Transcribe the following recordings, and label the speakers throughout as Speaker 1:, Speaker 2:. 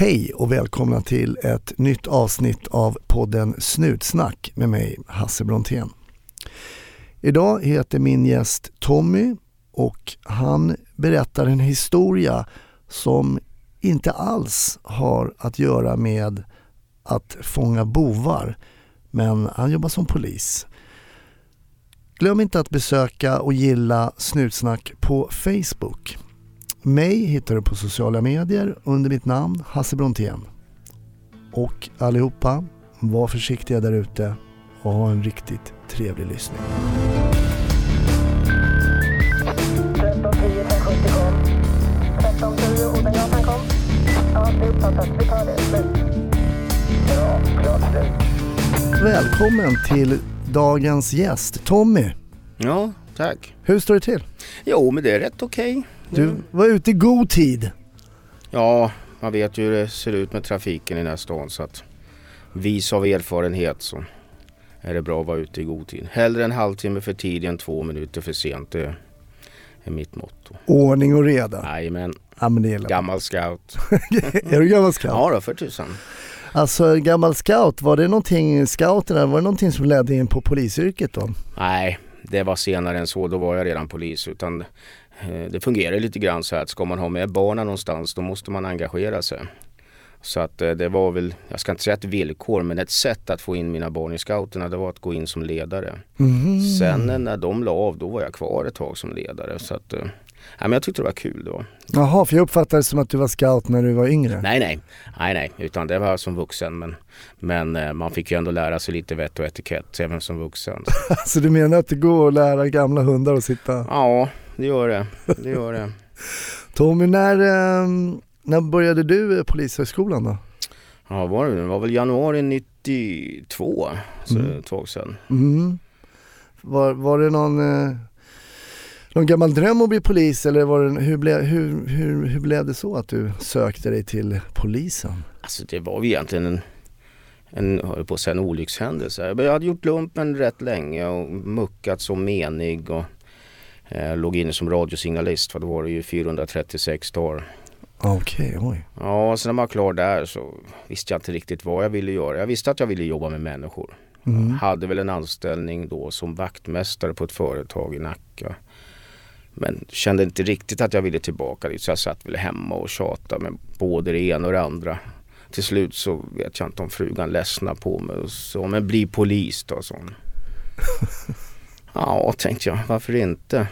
Speaker 1: Hej och välkomna till ett nytt avsnitt av podden Snutsnack med mig Hasse Brontén. Idag heter min gäst Tommy och han berättar en historia som inte alls har att göra med att fånga bovar men han jobbar som polis. Glöm inte att besöka och gilla Snutsnack på Facebook. Mig hittar du på sociala medier under mitt namn Hasse Brontén. Och allihopa, var försiktiga där ute och ha en riktigt trevlig lyssning.
Speaker 2: 1310 570 kom. 1310 Odengatan kom. Ja, det är uppfattat. Vi tar det. Slut. Ja, klart slut.
Speaker 1: Välkommen till dagens gäst Tommy.
Speaker 3: Ja, tack.
Speaker 1: Hur står det till?
Speaker 3: Jo, men det är rätt okej.
Speaker 1: Du var ute i god tid.
Speaker 3: Ja, man vet ju hur det ser ut med trafiken i den här stan så att vis av erfarenhet så är det bra att vara ute i god tid. Hellre en halvtimme för tidigt än två minuter för sent. Det är mitt motto.
Speaker 1: Ordning och reda.
Speaker 3: Jajamän,
Speaker 1: Ja, men det gillar jag.
Speaker 3: gammal scout.
Speaker 1: Är du gammal scout?
Speaker 3: Ja då, för tusan.
Speaker 1: Alltså gammal scout, var det någonting, scouterna, var det någonting som ledde in på polisyrket då?
Speaker 3: Nej, det var senare än så. Då var jag redan polis. Utan det fungerar lite grann så att ska man ha med barnen någonstans då måste man engagera sig. Så att eh, det var väl, jag ska inte säga ett villkor, men ett sätt att få in mina barn i scouterna det var att gå in som ledare.
Speaker 1: Mhm.
Speaker 3: Sen eh, när de la av då var jag kvar ett tag som ledare. Så att, eh, ja, men jag tyckte det var kul då.
Speaker 1: Jaha, för jag uppfattade det som att du var scout när du var yngre.
Speaker 3: Nej, nej, nej, nej, utan det var som vuxen. Men, men eh, man fick ju ändå lära sig lite vett och etikett även som vuxen.
Speaker 1: Så du menar att det går att lära gamla hundar att sitta?
Speaker 3: Ja, det gör det. Det gör det.
Speaker 1: Tommy, när, eh, när började du eh, polishögskolan då?
Speaker 3: Ja, var det? det var väl januari 92, så
Speaker 1: Mm.
Speaker 3: ett tag sedan.
Speaker 1: Mm. Var, var det någon, eh, någon gammal dröm att bli polis eller var det, hur, blev, hur, hur, hur blev det så att du sökte dig till polisen?
Speaker 3: Alltså det var egentligen en, en, höll på att säga en olyckshändelse. Jag hade gjort lumpen rätt länge och muckat som menig och eh, låg inne som radiosignalist för då var det ju 436 dagar.
Speaker 1: Okej, oj.
Speaker 3: Ja, så när man var klar där så visste jag inte riktigt vad jag ville göra. Jag visste att jag ville jobba med människor.
Speaker 1: Mm.
Speaker 3: Hade väl en anställning då som vaktmästare på ett företag i Nacka. Men kände inte riktigt att jag ville tillbaka dit så jag satt väl hemma och tjatade med både det ena och det andra. Till slut så vet jag inte om frugan ledsnade på mig och sa men bli polis då sa hon. Ja tänkte jag, varför inte?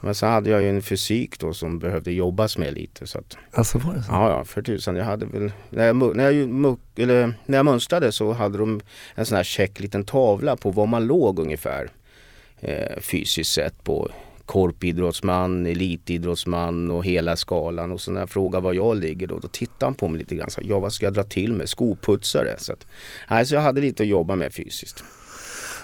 Speaker 3: Men så hade jag ju en fysik då som behövde jobbas med lite så att
Speaker 1: Alltså var det så?
Speaker 3: Ja, ja, för tusan. Jag hade väl, när jag, när jag, eller, när jag mönstrade så hade de en sån här check liten tavla på var man låg ungefär eh, fysiskt sett på korpidrottsman, elitidrottsman och hela skalan. Och så när jag frågade var jag ligger då, då tittade han på mig lite grann. Så, ja, vad ska jag dra till med? Skoputsare. Så, att, nej, så jag hade lite att jobba med fysiskt.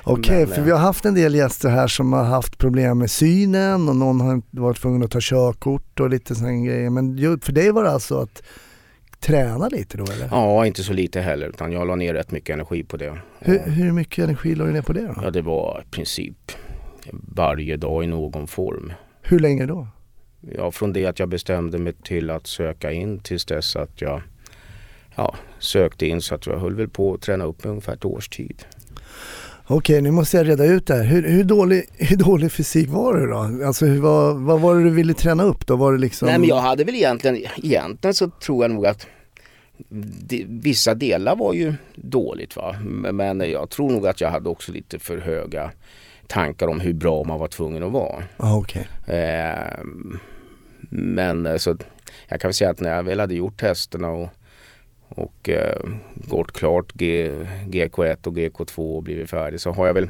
Speaker 1: Okej, för
Speaker 3: eh,
Speaker 1: vi har haft en del gäster här som har haft problem med synen och någon har varit tvungen att ta körkort och lite sådana grejer. Men för dig var det alltså att träna lite då eller?
Speaker 3: Ja, inte så lite heller utan jag la ner rätt mycket energi på det.
Speaker 1: Hur, hur mycket energi la du ner på det då?
Speaker 3: Ja, det var i princip varje dag i någon form.
Speaker 1: Hur länge då?
Speaker 3: Ja, från det att jag bestämde mig till att söka in tills dess att jag ja, sökte in så att jag höll väl på att träna upp mig ungefär ett års tid.
Speaker 1: Okej, nu måste jag reda ut det här. Hur, hur, dålig, hur dålig fysik var det då? Alltså hur, vad, vad var det du ville träna upp då? Var det liksom...
Speaker 3: Nej men jag hade väl egentligen, egentligen så tror jag nog att det, vissa delar var ju dåligt va. Men jag tror nog att jag hade också lite för höga tankar om hur bra man var tvungen att vara.
Speaker 1: Ah, okej.
Speaker 3: Eh, men så jag kan väl säga att när jag väl hade gjort testerna och, och eh, gått klart G, GK1 och GK2 och blivit färdig så har jag väl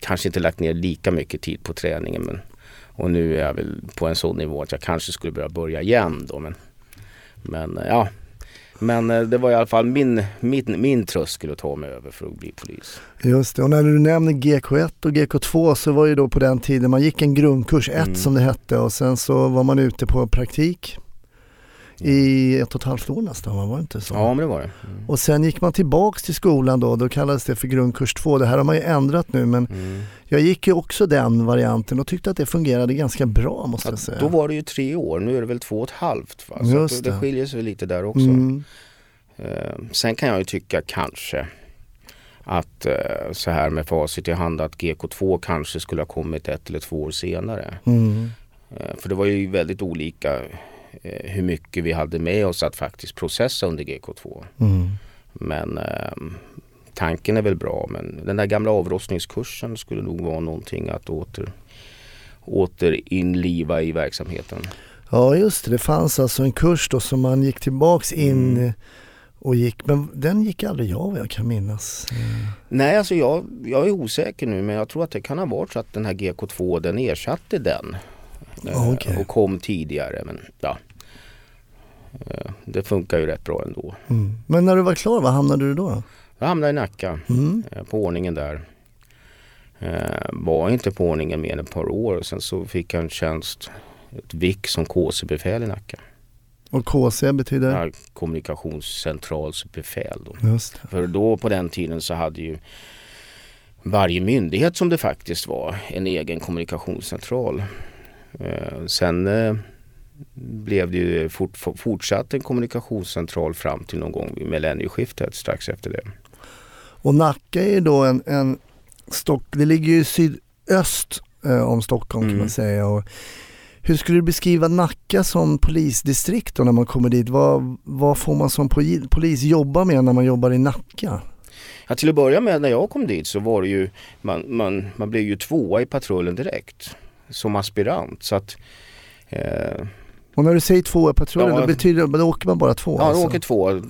Speaker 3: kanske inte lagt ner lika mycket tid på träningen. Men, och nu är jag väl på en sån nivå att jag kanske skulle börja börja igen då. Men, men eh, ja, men eh, det var i alla fall min, min, min tröskel att ta mig över för att bli polis.
Speaker 1: Just det, och när du nämner GK1 och GK2 så var ju då på den tiden man gick en grundkurs 1
Speaker 3: Mm.
Speaker 1: som det hette och sen så var man ute på praktik i ett och ett halvt år nästan, va? var det inte så?
Speaker 3: Ja, men det var det. Mm.
Speaker 1: Och sen gick man tillbaks till skolan då, då kallades det för grundkurs 2. Det här har man ju ändrat nu men
Speaker 3: Mm.
Speaker 1: jag gick ju också den varianten och tyckte att det fungerade ganska bra måste jag
Speaker 3: Att
Speaker 1: säga.
Speaker 3: då var det ju tre år, nu är det väl två och ett halvt. Va? Så
Speaker 1: Just
Speaker 3: det.
Speaker 1: det.
Speaker 3: skiljer sig lite där också.
Speaker 1: Mm.
Speaker 3: Eh, sen kan jag ju tycka kanske att eh, så här med facit i hand att GK2 kanske skulle ha kommit ett eller två år senare.
Speaker 1: Mm.
Speaker 3: Eh, för det var ju väldigt olika hur mycket vi hade med oss att faktiskt processa under GK2.
Speaker 1: Mm.
Speaker 3: Men eh, tanken är väl bra men den där gamla avrostningskursen skulle nog vara någonting att åter återinliva i verksamheten.
Speaker 1: Ja just det, det fanns alltså en kurs då som man gick tillbaks in
Speaker 3: Mm.
Speaker 1: och gick, men den gick aldrig jag vad jag kan minnas. Eh,
Speaker 3: Nej, alltså jag, jag är osäker nu men jag tror att det kan ha varit så att den här GK2 den ersatte den.
Speaker 1: Okej.
Speaker 3: Och kom tidigare men ja. Eh, Det funkar ju rätt bra ändå.
Speaker 1: Mm. Men när du var klar, var hamnade du då?
Speaker 3: Jag hamnade i Nacka
Speaker 1: Mm.
Speaker 3: eh, på ordningen där. Eh, Var inte på ordningen mer än ett par år sen så fick jag en tjänst, ett VIK som KC-befäl i Nacka.
Speaker 1: Och KC betyder?
Speaker 3: Ja, kommunikationscentralsbefäl då.
Speaker 1: Just det.
Speaker 3: För då på den tiden så hade ju varje myndighet som det faktiskt var en egen kommunikationscentral. Eh, sen eh, blev det ju fort, fortsatt en kommunikationscentral fram till någon gång vid millennieskiftet strax efter det.
Speaker 1: Och Nacka är då en, en Stock, det ligger ju sydöst eh, om Stockholm kan
Speaker 3: Mm.
Speaker 1: man säga. Och hur skulle du beskriva Nacka som polisdistrikt då när man kommer dit? Vad, vad får man som poli- polis jobba med när man jobbar i Nacka?
Speaker 3: Ja, till att börja med när jag kom dit så var det ju, man, man, man blev ju tvåa i patrullen direkt som aspirant. Så att, eh,
Speaker 1: Och när du säger två i patrullen,
Speaker 3: Ja.
Speaker 1: då betyder det, då åker man bara två
Speaker 3: Ja,
Speaker 1: alltså?
Speaker 3: åker två.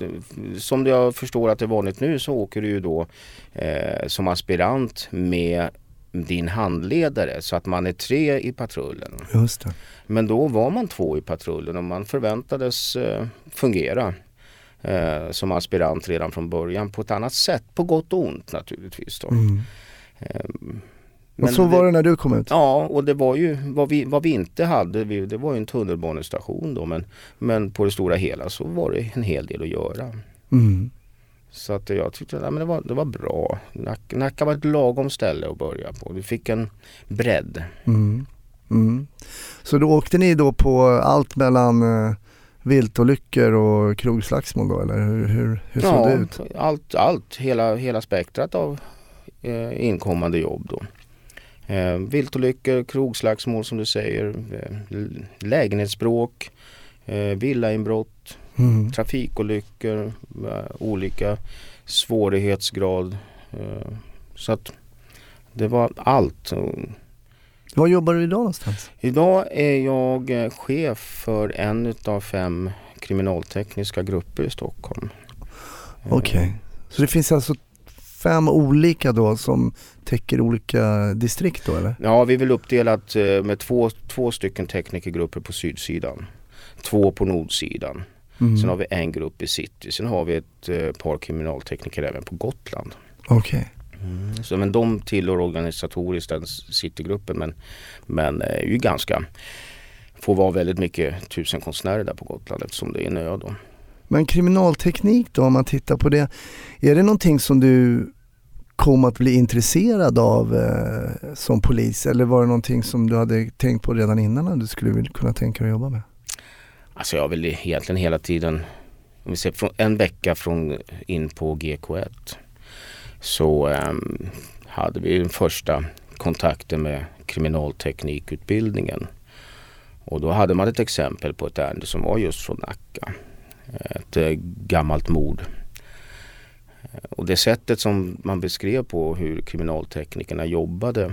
Speaker 3: Som jag förstår att det är vanligt nu så åker du ju då eh, som aspirant med din handledare så att man är tre i patrullen.
Speaker 1: Just det.
Speaker 3: Men då var man två i patrullen och man förväntades eh, fungera eh, som aspirant redan från början på ett annat sätt. På gott och ont naturligtvis. Då.
Speaker 1: Mm.
Speaker 3: Eh,
Speaker 1: Och
Speaker 3: men
Speaker 1: så var det när du kom ut?
Speaker 3: Ja, och det var ju vad vi, vad vi inte hade, vi, det var ju en tunnelbanestation då men, men på det stora hela så var det en hel del att göra.
Speaker 1: Mm.
Speaker 3: Så att jag tyckte ja, men det, var, det var bra. Nack- Nacka var ett lagom ställe att börja på. Du fick en bredd.
Speaker 1: Mm. Mm. Så då åkte ni då på allt mellan eh, viltolyckor och krogslagsmål då eller hur, hur, hur såg
Speaker 3: ja,
Speaker 1: det ut?
Speaker 3: Allt, allt hela, hela spektrat av eh, inkommande jobb då. Eh, viltolyckor, krogslagsmål som du säger, eh, lägenhetsbråk, eh, villainbrott,
Speaker 1: Mm.
Speaker 3: trafikolyckor, eh, olika svårighetsgrad. Eh, så att det var allt.
Speaker 1: Var jobbar du idag någonstans?
Speaker 3: Idag är jag chef för en av fem kriminaltekniska grupper i Stockholm.
Speaker 1: Okej. Så det finns alltså fem olika då som täcker olika distrikt då eller?
Speaker 3: Ja, vi är väl uppdelat eh, med två, två stycken teknikergrupper på sydsidan. Två på nordsidan.
Speaker 1: Mm.
Speaker 3: Sen har vi en grupp i city. Sen har vi ett eh, par kriminaltekniker även på Gotland.
Speaker 1: Okej.
Speaker 3: Så, men de tillhör organisatoriskt den citygruppen men, men eh, är ju ganska får vara väldigt mycket tusenkonstnärer där på Gotland eftersom det är en ö då.
Speaker 1: Men kriminalteknik då om man tittar på det. Är det någonting som du kom att bli intresserad av eh, som polis eller var det någonting som du hade tänkt på redan innan att du skulle kunna tänka dig att jobba med?
Speaker 3: Alltså jag har väl egentligen hela tiden, om vi ser från en vecka från in på GK1 så eh, hade vi den första kontakten med kriminalteknikutbildningen. Och då hade man ett exempel på ett ärende som var just från Nacka. Ett eh, gammalt mord. Och det sättet som man beskrev på hur kriminalteknikerna jobbade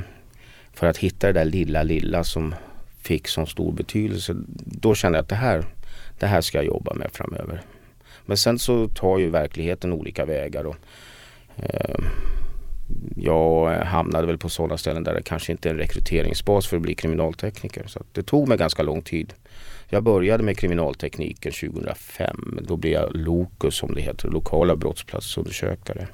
Speaker 3: för att hitta det där lilla, lilla som fick så stor betydelse. Då kände jag att det här, det här ska jag jobba med framöver. Men sen så tar ju verkligheten olika vägar. Och, eh, jag hamnade väl på sådana ställen där det kanske inte är en rekryteringsbas för att bli kriminaltekniker. Så att det tog mig ganska lång tid. Jag började med kriminaltekniken 2005. Då blev jag LOKUS som det heter, lokala brottsplatsundersökare.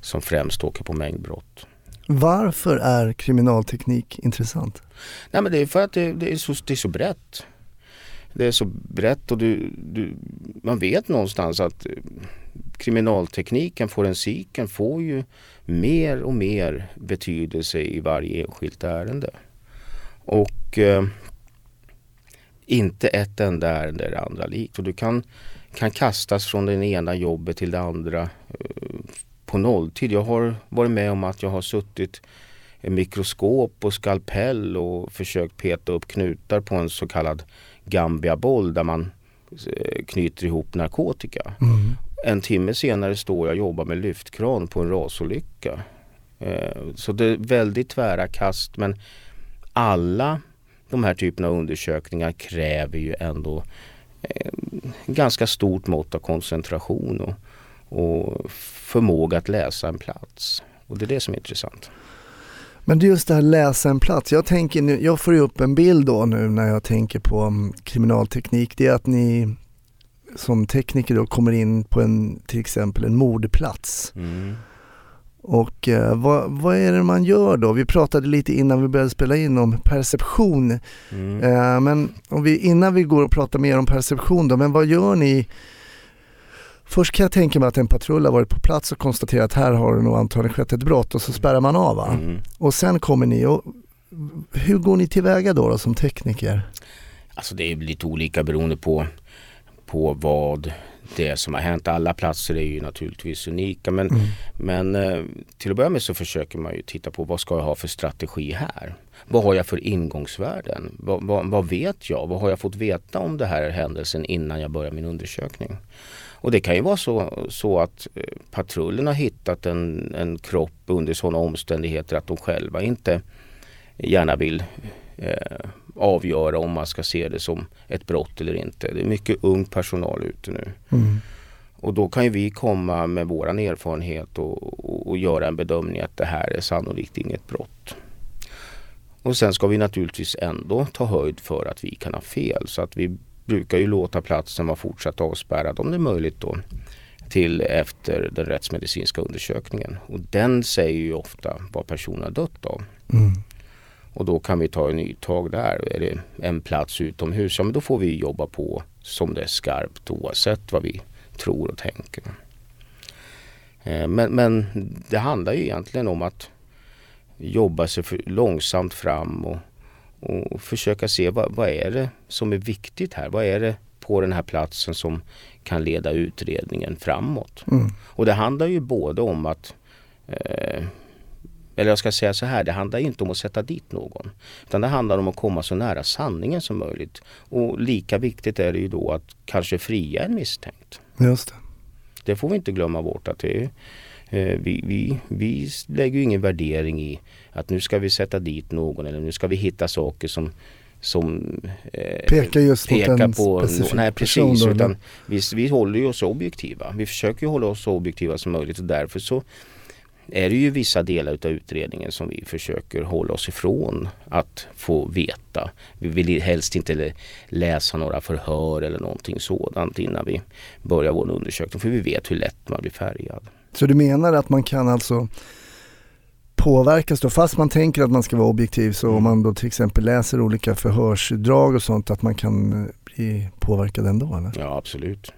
Speaker 3: Som främst åker på mängdbrott.
Speaker 1: Varför är kriminalteknik intressant?
Speaker 3: Nej men det är för att det, det, är, så, det är så brett. det är så brett och du, du, man vet någonstans att eh, kriminaltekniken, forensiken får ju mer och mer betydelse i varje enskilt ärende. Och eh, inte ett enda ärende är det andra likt. Och du kan, kan kastas från det ena jobbet till det andra eh, på nolltid. Jag har varit med om att jag har suttit i mikroskop och skalpell och försökt peta upp knutar på en så kallad Gambiaboll där man eh, knyter ihop narkotika.
Speaker 1: Mm.
Speaker 3: En timme senare står jag och jobbar med lyftkran på en rasolycka. Eh, Så det är väldigt tvära kast men alla de här typerna av undersökningar kräver ju ändå eh, ganska stort mått av koncentration och, och förmåga att läsa en plats. Och det är det som är intressant.
Speaker 1: Men det är just det här läsa en plats. Jag, tänker nu, jag får ju upp en bild då nu när jag tänker på mm, kriminalteknik. Det är att ni som tekniker då kommer in på en, till exempel en mordplats.
Speaker 3: Mm.
Speaker 1: Och eh, vad, vad är det man gör då? Vi pratade lite innan vi började spela in om perception.
Speaker 3: Mm.
Speaker 1: Eh, men om vi, innan vi går och pratar mer om perception då, men vad gör ni? Först kan jag tänka mig att en patrull har varit på plats och konstaterat att här har det nog antagligen skett ett brott och så spärrar man av va?
Speaker 3: Mm.
Speaker 1: Och sen kommer ni och hur går ni tillväga då, då som tekniker?
Speaker 3: Alltså det är lite olika beroende på, på vad det som har hänt. Alla platser är ju naturligtvis unika men,
Speaker 1: Mm.
Speaker 3: men eh, till att börja med så försöker man ju titta på vad ska jag ha för strategi här? Vad har jag för ingångsvärden? Vad, vad, vad vet jag? Vad har jag fått veta om det här händelsen innan jag börjar min undersökning? Och det kan ju vara så, så att eh, patrullen har hittat en, en kropp under sådana omständigheter att de själva inte gärna vill eh, avgöra om man ska se det som ett brott eller inte. Det är mycket ung personal ute nu.
Speaker 1: Mm.
Speaker 3: Och då kan ju vi komma med våran erfarenhet och, och, och göra en bedömning att det här är sannolikt inget brott. Och sen ska vi naturligtvis ändå ta höjd för att vi kan ha fel. Så att vi brukar ju låta platsen vara fortsatt avspärrad om det är möjligt då till efter den rättsmedicinska undersökningen. Och den säger ju ofta vad personen har dött av.
Speaker 1: Mm.
Speaker 3: Och då kan vi ta en nytag där. Är det en plats utomhus, ja men då får vi jobba på som det är skarpt oavsett vad vi tror och tänker. Eh, Men, men det handlar ju egentligen om att jobba sig långsamt fram och, och försöka se vad, vad är det som är viktigt här? Vad är det på den här platsen som kan leda utredningen framåt?
Speaker 1: Mm.
Speaker 3: Och det handlar ju både om att eh, eller jag ska säga så här, det handlar inte om att sätta dit någon. Utan det handlar om att komma så nära sanningen som möjligt. Och lika viktigt är det ju då att kanske fria en misstänkt.
Speaker 1: Just det.
Speaker 3: Det får vi inte glömma bort att det är, eh, vi, vi, vi lägger ju ingen värdering i att nu ska vi sätta dit någon eller nu ska vi hitta saker som som eh,
Speaker 1: Pekar just mot
Speaker 3: pekar
Speaker 1: en
Speaker 3: på
Speaker 1: specifik
Speaker 3: Nej
Speaker 1: person
Speaker 3: precis,
Speaker 1: då,
Speaker 3: utan vi, vi håller ju oss objektiva. Vi försöker ju hålla oss så objektiva som möjligt och därför så är det ju vissa delar utav utredningen som vi försöker hålla oss ifrån att få veta. Vi vill helst inte läsa några förhör eller någonting sådant innan vi börjar vår undersökning för vi vet hur lätt man blir färgad.
Speaker 1: Så du menar att man kan alltså påverkas då, fast man tänker att man ska vara objektiv, så
Speaker 3: Mm.
Speaker 1: om man då till exempel läser olika förhörsdrag och sånt, att man kan bli påverkad ändå eller?
Speaker 3: Ja absolut.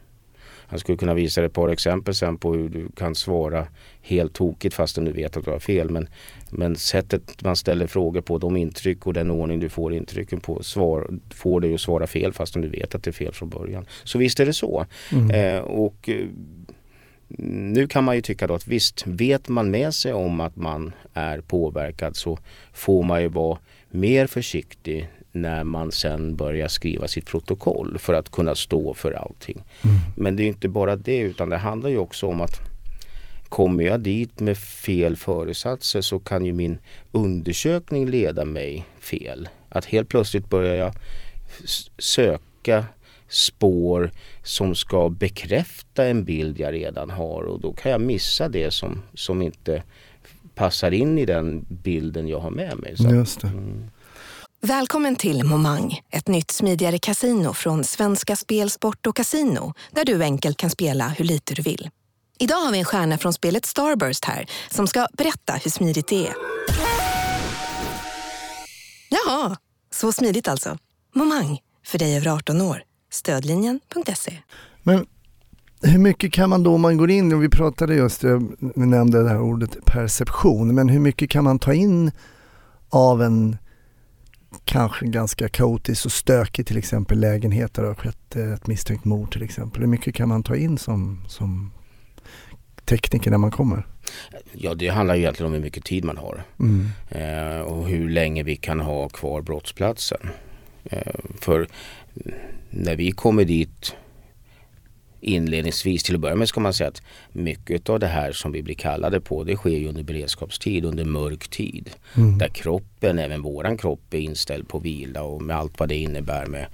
Speaker 3: Jag skulle kunna visa ett par exempel sen på hur du kan svara helt tokigt fastän du vet att du har fel. Men, men sättet man ställer frågor på, de intryck och den ordning du får intrycken på svar, får dig att svara fel fastän du vet att det är fel från början. Så visst är det så.
Speaker 1: Mm.
Speaker 3: Eh, och eh, nu kan man ju tycka då att visst, vet man med sig om att man är påverkad så får man ju vara mer försiktig när man sen börjar skriva sitt protokoll för att kunna stå för allting.
Speaker 1: Mm.
Speaker 3: Men det är inte bara det utan det handlar ju också om att kommer jag dit med fel föresatser så kan ju min undersökning leda mig fel. Att helt plötsligt börjar jag söka spår som ska bekräfta en bild jag redan har och då kan jag missa det som, som inte passar in i den bilden jag har med mig. Så,
Speaker 1: Just det.
Speaker 3: mm.
Speaker 4: Välkommen till Momang, ett nytt smidigare casino från Svenska Spel, Sport och Casino där du enkelt kan spela hur lite du vill. Idag har vi en stjärna från spelet Starburst här som ska berätta hur smidigt det är. Jaha, så smidigt alltså. Momang, för dig över 18 år. Stödlinjen.se.
Speaker 1: Men hur mycket kan man då om man går in, och vi pratade just, eh, vi nämnde det här ordet perception, men hur mycket kan man ta in av en kanske ganska kaotisk och stökig till exempel lägenhet där det har skett eh, ett misstänkt mord till exempel. Hur mycket kan man ta in som, som tekniker när man kommer?
Speaker 3: Ja det handlar ju egentligen om hur mycket tid man har
Speaker 1: Mm.
Speaker 3: eh, och hur länge vi kan ha kvar brottsplatsen. Eh, för när vi kommer dit inledningsvis till att börja med ska man säga att mycket av det här som vi blir kallade på det sker ju under beredskapstid, under mörk tid.
Speaker 1: Mm.
Speaker 3: Där kroppen, även våran kropp är inställd på vila och med allt vad det innebär med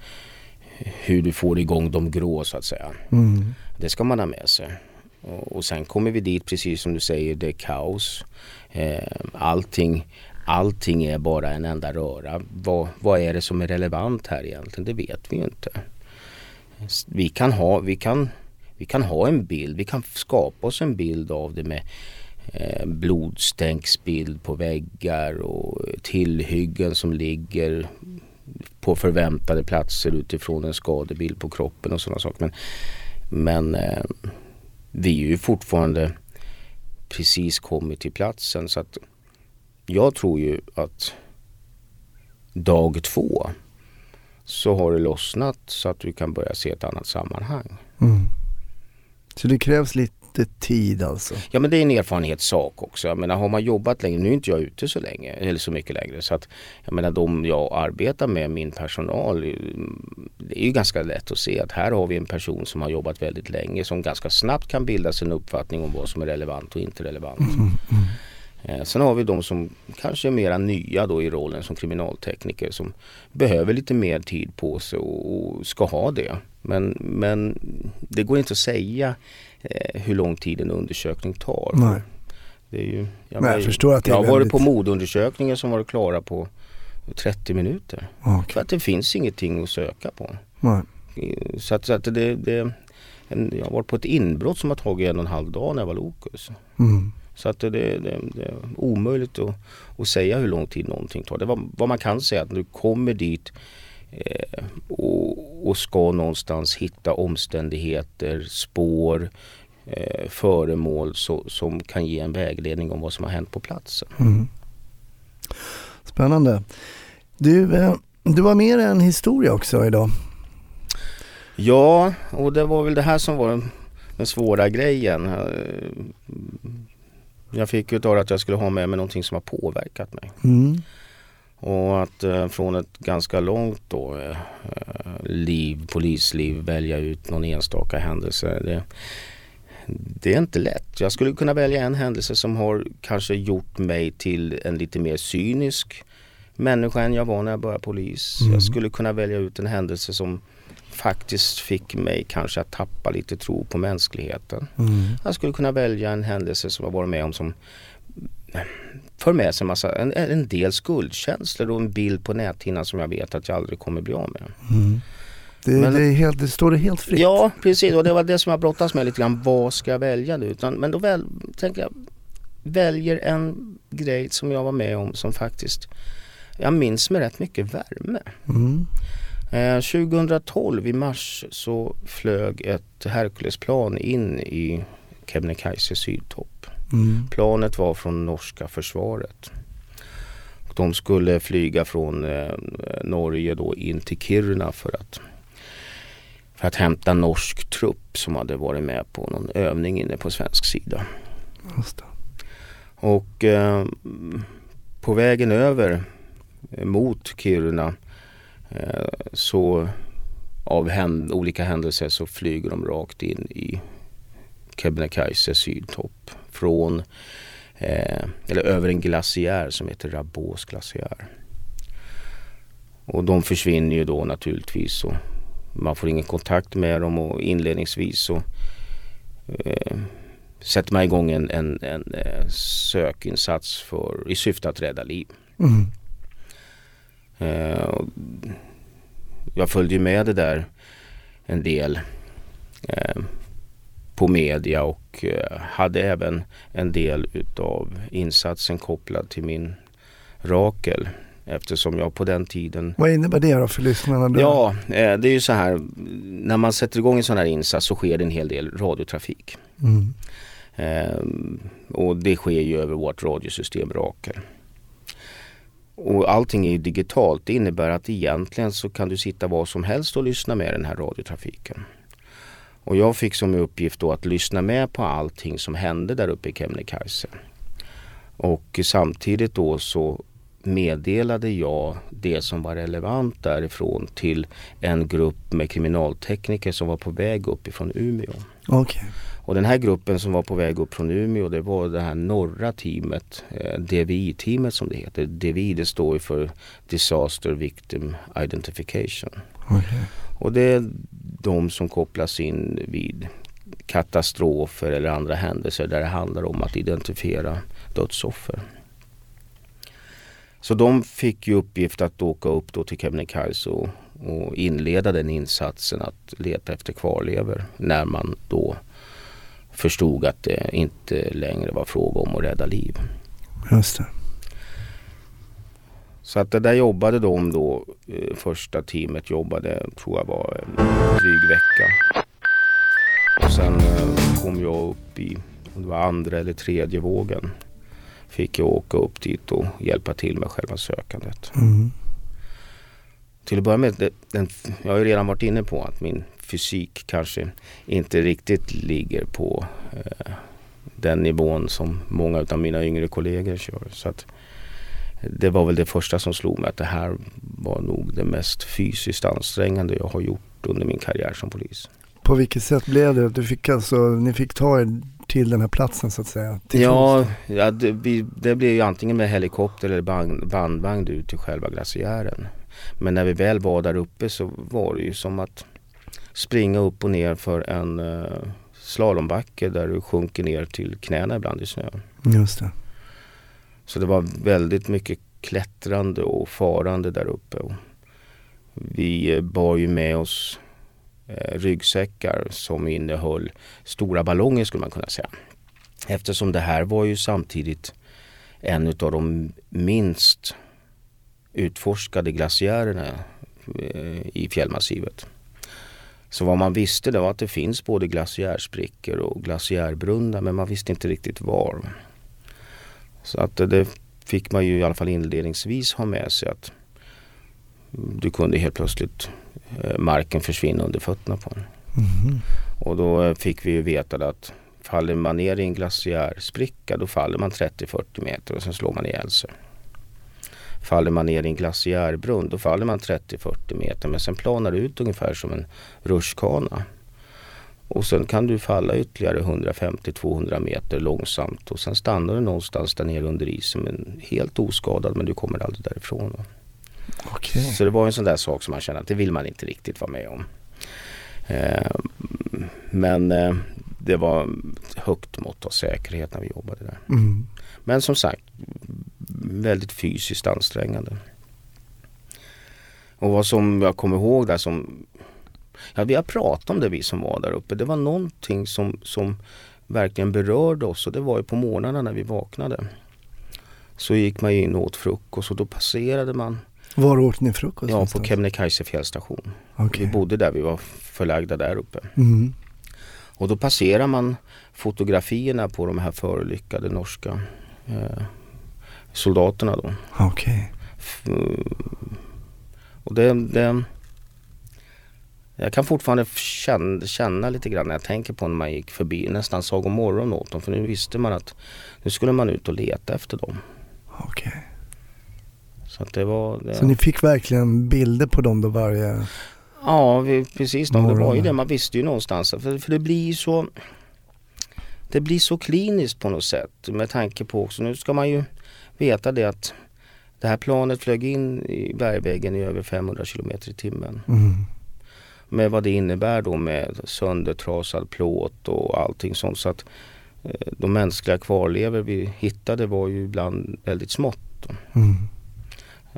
Speaker 3: hur du får igång de grå så att säga.
Speaker 1: Mm.
Speaker 3: Det ska man ha med sig. Och, och sen kommer vi dit precis som du säger, det är kaos. Eh, allting, allting är bara en enda röra. Vad, vad är det som är relevant här egentligen? Det vet vi ju inte. Vi kan ha, vi kan, vi kan ha en bild, vi kan skapa oss en bild av det med eh, blodstänksbild på väggar och tillhyggen som ligger på förväntade platser utifrån en skadebild på kroppen och sådana saker. Men, men eh, vi är ju fortfarande precis kommit till platsen så att jag tror ju att dag två så har det lossnat så att du kan börja se ett annat sammanhang.
Speaker 1: Mm. Så det krävs lite tid alltså?
Speaker 3: Ja men det är en erfarenhetssak också. Jag menar har man jobbat länge, nu är inte jag ute så länge eller så mycket längre så att jag menar de jag arbetar med, min personal, mm, det är ju ganska lätt att se att här har vi en person som har jobbat väldigt länge som ganska snabbt kan bilda sig en uppfattning om vad som är relevant och inte relevant. Eh, Sen har vi de som kanske är mera nya då i rollen som kriminaltekniker som behöver lite mer tid på sig och, och ska ha det. Men, men det går inte att säga eh, hur lång tid en undersökning tar.
Speaker 1: Nej.
Speaker 3: Det är ju, jag,
Speaker 1: Men jag förstår att det är
Speaker 3: jag har varit
Speaker 1: väldigt-
Speaker 3: på modundersökningar som varit klara på 30 minuter.
Speaker 1: Okej.
Speaker 3: För att det finns ingenting att söka på.
Speaker 1: Nej.
Speaker 3: Eh, Så att, så att det, det, en, jag har varit på ett inbrott som har tagit en och en halv dag när jag var lokus.
Speaker 1: Mm.
Speaker 3: Så att det, det, det är omöjligt att, att säga hur lång tid någonting tar. Det var, vad man kan säga att du kommer dit eh, och, och ska någonstans hitta omständigheter, spår, eh, föremål så, som kan ge en vägledning om vad som har hänt på platsen.
Speaker 1: Mm. Spännande. Du, eh, du var med i en historia också idag.
Speaker 3: Ja, och det var väl det här som var den svåra grejen. Jag fick ju höra att jag skulle ha med mig någonting som har påverkat mig.
Speaker 1: Mm.
Speaker 3: Och att eh, från ett ganska långt då, eh, liv, polisliv välja ut någon enstaka händelse. Det, det är inte lätt. Jag skulle kunna välja en händelse som har kanske gjort mig till en lite mer cynisk människa än jag var när jag började polis.
Speaker 1: Mm.
Speaker 3: Jag skulle kunna välja ut en händelse som faktiskt fick mig kanske att tappa lite tro på mänskligheten.
Speaker 1: Mm.
Speaker 3: Jag skulle kunna välja en händelse som jag varit med om som för med sig en, massa, en, en del skuldkänslor och en bild på näthinnan som jag vet att jag aldrig kommer bli av med.
Speaker 1: Mm. Det,
Speaker 3: Men-
Speaker 1: det, helt, det står det helt fritt.
Speaker 3: Ja precis och det var det som jag brottas med lite grann. Vad ska jag välja nu? Utan, men då väl, tänker jag väljer en grej som jag var med om som faktiskt jag minns med rätt mycket värme.
Speaker 1: Mm.
Speaker 3: Eh, 2012 i mars så flög ett Herculesplan in i Kebnekaise sydtopp.
Speaker 1: Mm.
Speaker 3: Planet var från norska försvaret. De skulle flyga från eh, Norge då in till Kiruna för att, för att hämta norsk trupp som hade varit med på någon övning inne på svensk sida. Och eh, på vägen över eh, mot Kiruna eh, Eh, så av händ olika händelser så flyger de rakt in i Kebnekaise sydtopp från eh, eller över en glaciär som heter Rabos glaciär. Och de försvinner ju då naturligtvis och man får ingen kontakt med dem och inledningsvis så eh, sätter man igång en, en, en eh, sökinsats för, i syfte att rädda liv.
Speaker 1: Mm.
Speaker 3: Eh, jag följde ju med det där en del eh, på media och eh, hade även en del utav insatsen kopplad till min Rakel. Eftersom jag på den tiden
Speaker 1: Vad innebär det då för lyssnarna? Då?
Speaker 3: Ja, det är ju så här. När man sätter igång en sån här insats så sker det en hel del radiotrafik.
Speaker 1: Mm.
Speaker 3: Och det sker ju över vårt radiosystem Rakel. Och allting är ju digitalt. Det innebär att egentligen så kan du sitta var som helst och lyssna med den här radiotrafiken. Och jag fick som uppgift då att lyssna med på allting som hände där uppe i Kebnekaise. Och samtidigt då så meddelade jag det som var relevant därifrån till en grupp med kriminaltekniker som var på väg upp ifrån Umeå.
Speaker 1: Okej.
Speaker 3: Och den här gruppen som var på väg upp från Umeå det var det här norra teamet, eh, DVI-teamet som det heter. DVI det står ju för Disaster Victim Identification.
Speaker 1: Okej.
Speaker 3: Och det är de som kopplas in vid katastrofer eller andra händelser där det handlar om att identifiera dödsoffer. Så de fick ju uppgift att åka upp då till Kebnekaise och, och inleda den insatsen att leta efter kvarlever när man då förstod att det inte längre var fråga om att rädda liv.
Speaker 1: Just det.
Speaker 3: Så att det där jobbade de då, eh, första teamet jobbade, tror jag var en dryg vecka. Och sen eh, kom jag upp i, om det var andra eller tredje vågen, fick jag åka upp dit och hjälpa till med själva sökandet.
Speaker 1: Mm.
Speaker 3: Till att börja med, det- den, jag har ju redan varit inne på att min fysik kanske inte riktigt ligger på eh, den nivån som många av mina yngre kollegor kör. Så att det var väl det första som slog mig att det här var nog det mest fysiskt ansträngande jag har gjort under min karriär som polis.
Speaker 1: På vilket sätt blev det? Du fick alltså, ni fick ta er till den här platsen så att säga?
Speaker 3: Ja, ja det, vi, det blev ju antingen med helikopter eller band, bandvagn ut till själva glaciären. Men när vi väl var där uppe så var det ju som att springa upp och ner för en uh, slalombacke där du sjunker ner till knäna ibland i snö.
Speaker 1: Just det.
Speaker 3: Så det var väldigt mycket klättrande och farande där uppe. Och vi eh, bar ju med oss Eh, ryggsäckar som innehöll stora ballonger skulle man kunna säga. Eftersom det här var ju samtidigt en av de minst utforskade glaciärerna eh, i fjällmassivet. Så vad man visste det var att det finns både glaciärsprickor och glaciärbrunnar men man visste inte riktigt var. Så att eh, det- fick man ju i alla fall inledningsvis ha med sig att du kunde helt plötsligt marken försvinna under fötterna på en.
Speaker 1: Mhm.
Speaker 3: Och då eh, fick vi ju veta att faller man ner i en glaciärspricka då faller man 30-40 meter och sen slår man ihjäl sig. Faller man ner i en glaciärbrunn då faller man 30-40 meter men sen planar det ut ungefär som en rutschkana. Och sen kan du falla ytterligare 150-200 meter långsamt och sen stannar du någonstans där nere under isen men helt oskadad men du kommer aldrig därifrån.
Speaker 1: Okej.
Speaker 3: Så det var en sån där sak som man kände att det vill man inte riktigt vara med om. Eh, men eh, det var högt mått av säkerhet när vi jobbade där.
Speaker 1: Mm.
Speaker 3: Men som sagt, väldigt fysiskt ansträngande. Och vad som jag kommer ihåg där som, ja vi har pratat om det vi som var där uppe. Det var någonting som, som verkligen berörde oss och det var ju på morgnarna när vi vaknade. Så gick man in och åt frukost och då passerade man
Speaker 1: Var åt ni frukost
Speaker 3: Ja, på? Kebnekaise fjällstation.
Speaker 1: Okej.
Speaker 3: Vi bodde där, vi var förlagda där uppe.
Speaker 1: Mm.
Speaker 3: Och då passerar man fotografierna på de här förolyckade norska eh, soldaterna då.
Speaker 1: Okej.
Speaker 3: F- Och det, det, jag kan fortfarande känna, känna lite grann när jag tänker på när man gick förbi, nästan sa god morgon åt dem. För nu visste man att nu skulle man ut och leta efter dem.
Speaker 1: Okej.
Speaker 3: Så att det var... Det,
Speaker 1: Så ni fick verkligen bilder på dem då varje...
Speaker 3: Ja, vi, precis. Då. Det var ju det. Man visste ju någonstans. För, för det blir ju så Det blir så kliniskt på något sätt med tanke på också, nu ska man ju veta det att det här planet flög in i bergväggen i över 500 km i timmen.
Speaker 1: Mm.
Speaker 3: Med vad det innebär då med söndertrasad plåt och allting sånt. Så att eh, de mänskliga kvarlever vi hittade var ju ibland väldigt smått.
Speaker 1: Mm.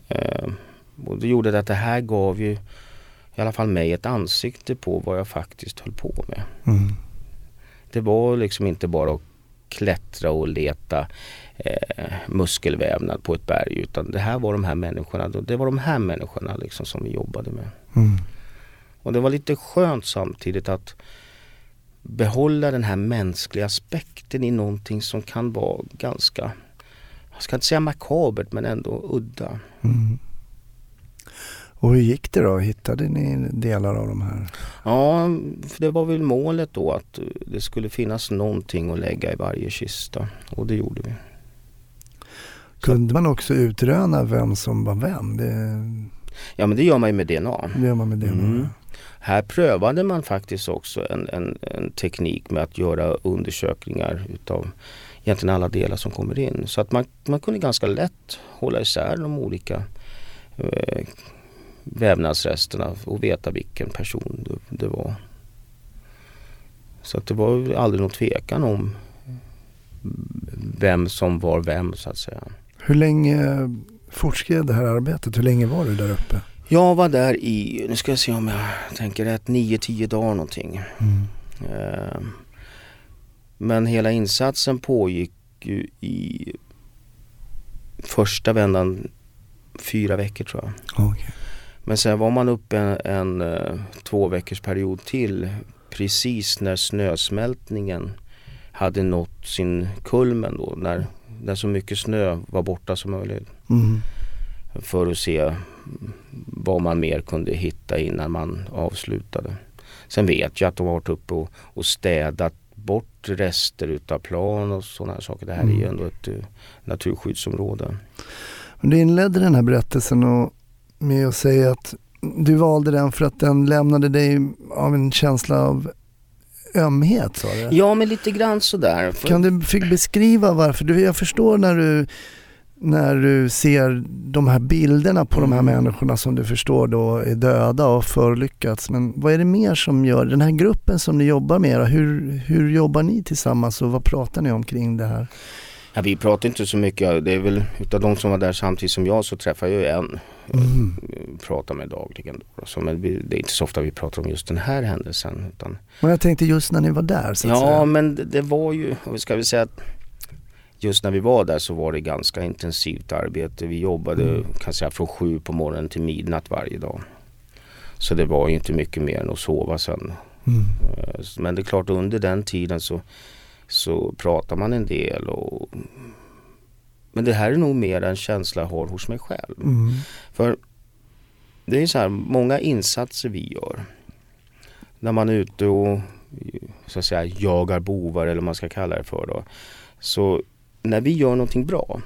Speaker 3: Eh, och det gjorde att det här gav ju i alla fall mig ett ansikte på vad jag faktiskt höll på med.
Speaker 1: Mm.
Speaker 3: Det var liksom inte bara att klättra och leta eh, muskelvävnad på ett berg utan det här var de här människorna, det var de här människorna liksom som vi jobbade med.
Speaker 1: Mm.
Speaker 3: Och det var lite skönt samtidigt att behålla den här mänskliga aspekten i någonting som kan vara ganska, jag ska inte säga makabert men ändå udda.
Speaker 1: Mm. Och hur gick det då? Hittade ni delar av de här?
Speaker 3: Ja, för det var väl målet då att det skulle finnas någonting att lägga i varje kista och det gjorde vi.
Speaker 1: Kunde man också utröna vem som var vem? Det,
Speaker 3: Ja men det gör man ju med DNA.
Speaker 1: det gör man med det.
Speaker 3: Mm. Här prövade man faktiskt också en, en, en teknik med att göra undersökningar utav egentligen alla delar som kommer in. Så att man, man kunde ganska lätt hålla isär de olika eh, vävnadsresterna och veta vilken person det, det var. Så att det var aldrig någon tvekan om vem som var vem så att säga.
Speaker 1: Hur länge fortskred det här arbetet? Hur länge var du där uppe?
Speaker 3: Jag var där i, nu ska jag se om jag tänker rätt, 9-10 dagar någonting.
Speaker 1: Mm.
Speaker 3: Eh, Men hela insatsen pågick ju i första vändan fyra veckor tror jag.
Speaker 1: Okej.
Speaker 3: Men sen var man uppe en, en eh, två veckors period till precis när snösmältningen hade nått sin kulmen då. När, när så mycket snö var borta som möjligt.
Speaker 1: Mm.
Speaker 3: För att se vad man mer kunde hitta innan man avslutade. Sen vet jag att de har varit uppe och, och städat rester utav plan och sådana saker. Det här är ju
Speaker 1: Mm.
Speaker 3: ändå ett eh, naturskyddsområde.
Speaker 1: Men Du inledde den här berättelsen och, med att säga att du valde den för att den lämnade dig av en känsla av ömhet sa du?
Speaker 3: Ja men lite grann sådär. För-
Speaker 1: Kan du beskriva varför? Du, jag förstår när du, när du ser de här bilderna på de här
Speaker 3: Mm.
Speaker 1: människorna som du förstår då är döda och förolyckats. Men vad är det mer som gör, den här gruppen som ni jobbar med, hur, hur jobbar ni tillsammans och vad pratar ni om kring det här?
Speaker 3: Ja, vi pratar inte så mycket. Det är väl utav de som var där samtidigt som jag så träffar jag ju en.
Speaker 1: Mm.
Speaker 3: Pratar med dagligen. Så, men vi, det är inte så ofta vi pratar om just den här händelsen. Utan,
Speaker 1: Men jag tänkte just när ni var där så att
Speaker 3: ja
Speaker 1: säga.
Speaker 3: men det, var ju, vi ska väl säga att just när vi var där så var det ganska intensivt arbete. Vi jobbade
Speaker 1: Mm.
Speaker 3: kan säga, från sju på morgonen till midnatt varje dag. Så det var ju inte mycket mer än att sova sen.
Speaker 1: Mm.
Speaker 3: Eh, Men det är klart under den tiden så, så pratar man en del. Och, men det här är nog mer en känsla jag har hos mig själv.
Speaker 1: Mm.
Speaker 3: För det är så här, många insatser vi gör. När man är ute och så att säga jagar bovar eller vad man ska kalla det för då. Så när vi gör någonting bra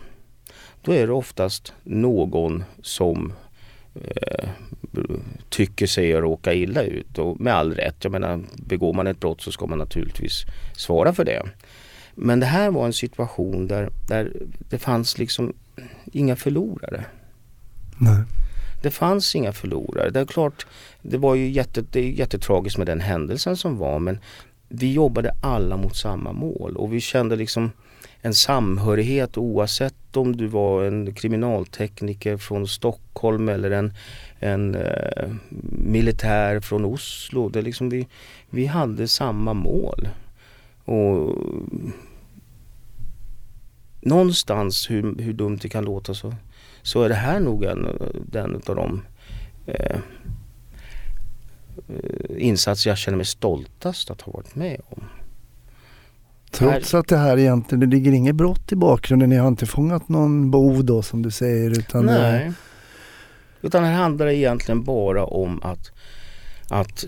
Speaker 3: då är det oftast någon som eh, tycker sig råka illa ut och med all rätt. Jag menar begår man ett brott så ska man naturligtvis svara för det. Men det här var en situation där, där det fanns liksom inga förlorare.
Speaker 1: Nej.
Speaker 3: Det fanns inga förlorare. Det är klart, det var ju jätte, det är jättetragiskt med den händelsen som var men vi jobbade alla mot samma mål och vi kände liksom en samhörighet oavsett om du var en kriminaltekniker från Stockholm eller en, en eh, militär från Oslo. Det liksom vi, vi hade samma mål. Och någonstans, hur, hur dumt det kan låta så, så är det här nog en, den av de eh, eh, insatser jag känner mig stoltast att ha varit med om.
Speaker 1: Trots att det här egentligen, det ligger inget brott i bakgrunden, ni har inte fångat någon bov då som du säger utan det-
Speaker 3: Nej. Utan här handlar det egentligen bara om att, att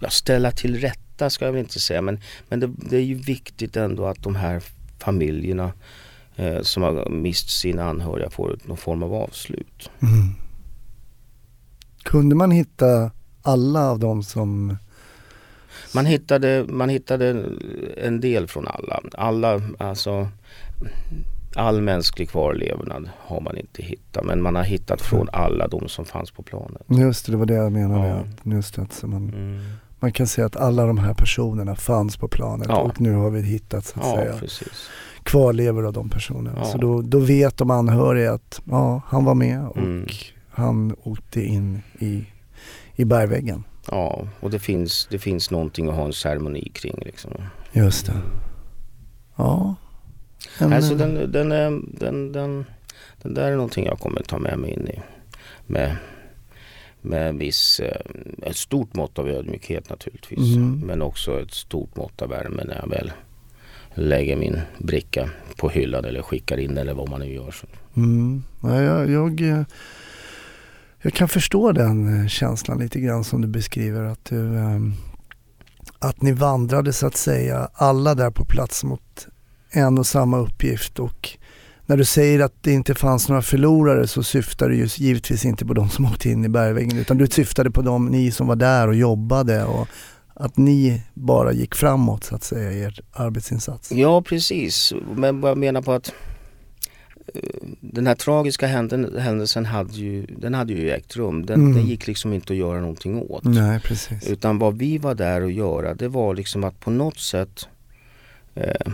Speaker 3: ja, ställa till rätta ska jag väl inte säga men, men det, det är ju viktigt ändå att de här familjerna eh, som har mist sina anhöriga får någon form av avslut.
Speaker 1: Mm. Kunde man hitta alla av dem som...
Speaker 3: Man hittade, man hittade en del från alla. Alla, alltså all mänsklig kvarlevnad har man inte hittat men man har hittat från alla de som fanns på planet.
Speaker 1: Just det, det var det jag menade.
Speaker 3: Ja.
Speaker 1: Att, just det, så man,
Speaker 3: Mm.
Speaker 1: man kan säga att alla de här personerna fanns på planet
Speaker 3: Ja.
Speaker 1: och nu har vi hittat så att
Speaker 3: Ja,
Speaker 1: säga
Speaker 3: precis.
Speaker 1: kvarlevor av de personerna.
Speaker 3: Ja.
Speaker 1: Så då, då vet de anhöriga att ja, han var med och
Speaker 3: Mm.
Speaker 1: han åkte in i, i bergväggen.
Speaker 3: Ja, och det finns, det finns någonting att ha en ceremoni kring liksom.
Speaker 1: Just det. Ja. En,
Speaker 3: alltså
Speaker 1: eh,
Speaker 3: den, den, den, den, den där är någonting jag kommer ta med mig in i. Med, med viss, eh, ett stort mått av ödmjukhet naturligtvis.
Speaker 1: Mm.
Speaker 3: Men också ett stort mått av värme när jag väl lägger min bricka på hyllan eller skickar in eller vad man nu gör.
Speaker 1: Mm. Ja, jag, jag, eh, jag kan förstå den eh, känslan lite grann som du beskriver. Att, du, ehm, att ni vandrade så att säga alla där på plats mot en och samma uppgift. Och när du säger att det inte fanns några förlorare så syftar du ju givetvis inte på de som åkte in i bergväggen utan du syftade på de ni som var där och jobbade och att ni bara gick framåt så att säga i er arbetsinsats.
Speaker 3: Ja precis, men vad jag menar på att den här tragiska händelsen, hade ju, den hade ju ägt rum. Den,
Speaker 1: Mm.
Speaker 3: den gick liksom inte att göra någonting åt.
Speaker 1: Nej.
Speaker 3: Utan vad vi var där att göra det var liksom att på något sätt eh,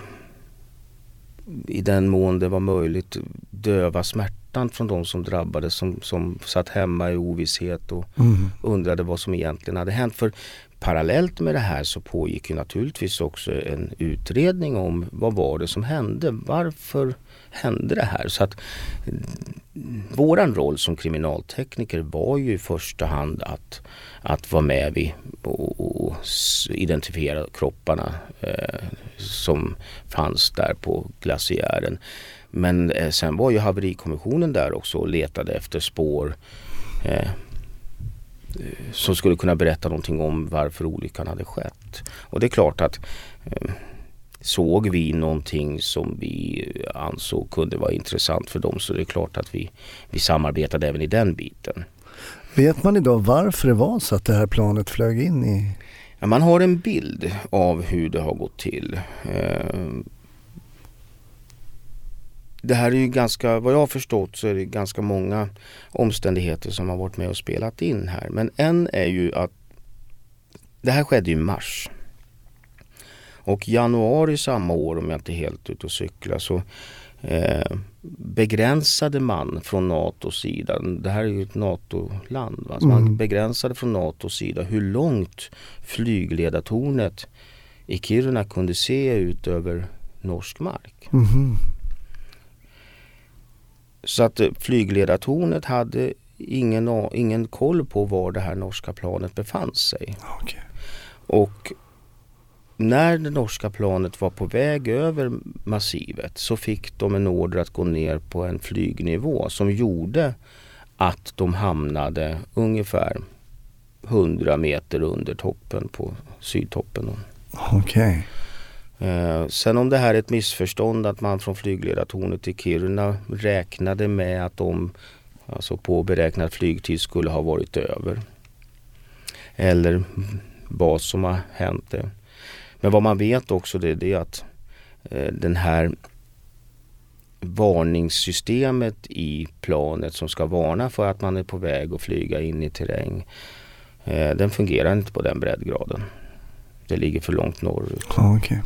Speaker 3: i den mån det var möjligt döva smärtan från de som drabbades som, som satt hemma i ovisshet och
Speaker 1: Mm.
Speaker 3: undrade vad som egentligen hade hänt. För parallellt med det här så pågick ju naturligtvis också en utredning om vad var det som hände? Varför hände det här? Så att våran roll som kriminaltekniker var ju i första hand att, att vara med vid och, och identifiera kropparna eh, som fanns där på glaciären. Men eh, sen var ju haverikommissionen där också och letade efter spår eh, som skulle kunna berätta någonting om varför olyckan hade skett. Och det är klart att eh, såg vi någonting som vi ansåg kunde vara intressant för dem så det är klart att vi, vi samarbetade även i den biten.
Speaker 1: Vet man idag varför det var så att det här planet flög in i...
Speaker 3: Ja, man har en bild av hur det har gått till. Eh, Det här är ju ganska, vad jag har förstått så är det ganska många omständigheter som har varit med och spelat in här. Men en är ju att det här skedde i mars. Och januari samma år, om jag inte är helt ute och cyklar, så eh, begränsade man från NATOs sida, det här är ju ett NATO-land, så man
Speaker 1: Mm.
Speaker 3: begränsade från NATOs sida hur långt flygledartornet i Kiruna kunde se ut över norsk mark.
Speaker 1: Mhm.
Speaker 3: Så att eh, flygledartornet hade ingen, ingen koll på var det här norska planet befann sig.
Speaker 1: Okej.
Speaker 3: Och när det norska planet var på väg över massivet så fick de en order att gå ner på en flygnivå som gjorde att de hamnade ungefär 100 meter under toppen på sydtoppen.
Speaker 1: Okej.
Speaker 3: Eh, sen om det här är ett missförstånd att man från flygledartornet i Kiruna räknade med att de alltså på beräknad flygtid skulle ha varit över. Eller vad som har hänt. Det. Men vad man vet också det, det är att eh, den här varningssystemet i planet som ska varna för att man är på väg att flyga in i terräng. Eh, den fungerar inte på den breddgraden. Det ligger för långt norrut.
Speaker 1: Ja, okej.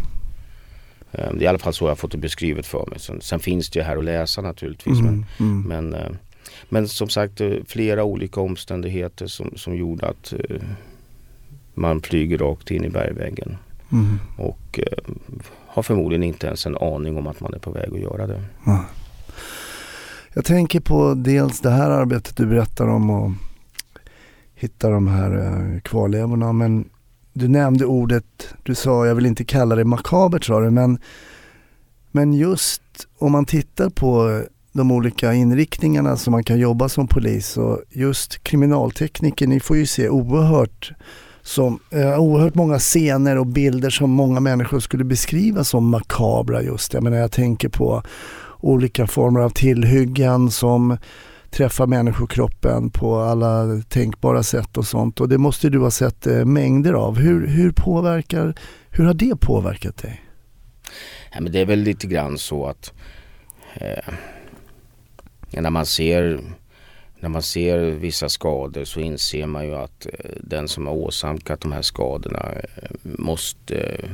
Speaker 3: Eh, Det är i alla fall så jag fått det beskrivet för mig. Sen, sen finns det ju här att läsa naturligtvis. Men,
Speaker 1: Mm. Mm.
Speaker 3: men, eh, men som sagt flera olika omständigheter som, som gjorde att man flyger rakt in i bergväggen.
Speaker 1: Mm.
Speaker 3: Och eh, har förmodligen inte ens en aning om att man är på väg att göra det.
Speaker 1: Ja. Jag tänker på dels det här arbetet du berättar om och hitta de här eh, kvarlevorna. Men du nämnde ordet, du sa, jag vill inte kalla det makabert sa du, men, men just om man tittar på de olika inriktningarna som man kan jobba som polis och just kriminaltekniker, ni får ju se oerhört som, eh, oerhört många scener och bilder som många människor skulle beskriva som makabra just. Jag menar jag tänker på olika former av tillhyggen som träffar människokroppen på alla tänkbara sätt och sånt. Och det måste du ha sett eh, mängder av. Hur, hur, påverkar, hur har det påverkat dig?
Speaker 3: Ja, men det är väl lite grann så att eh, när man ser när man ser vissa skador så inser man ju att eh, den som har åsamkat de här skadorna eh, måste, eh,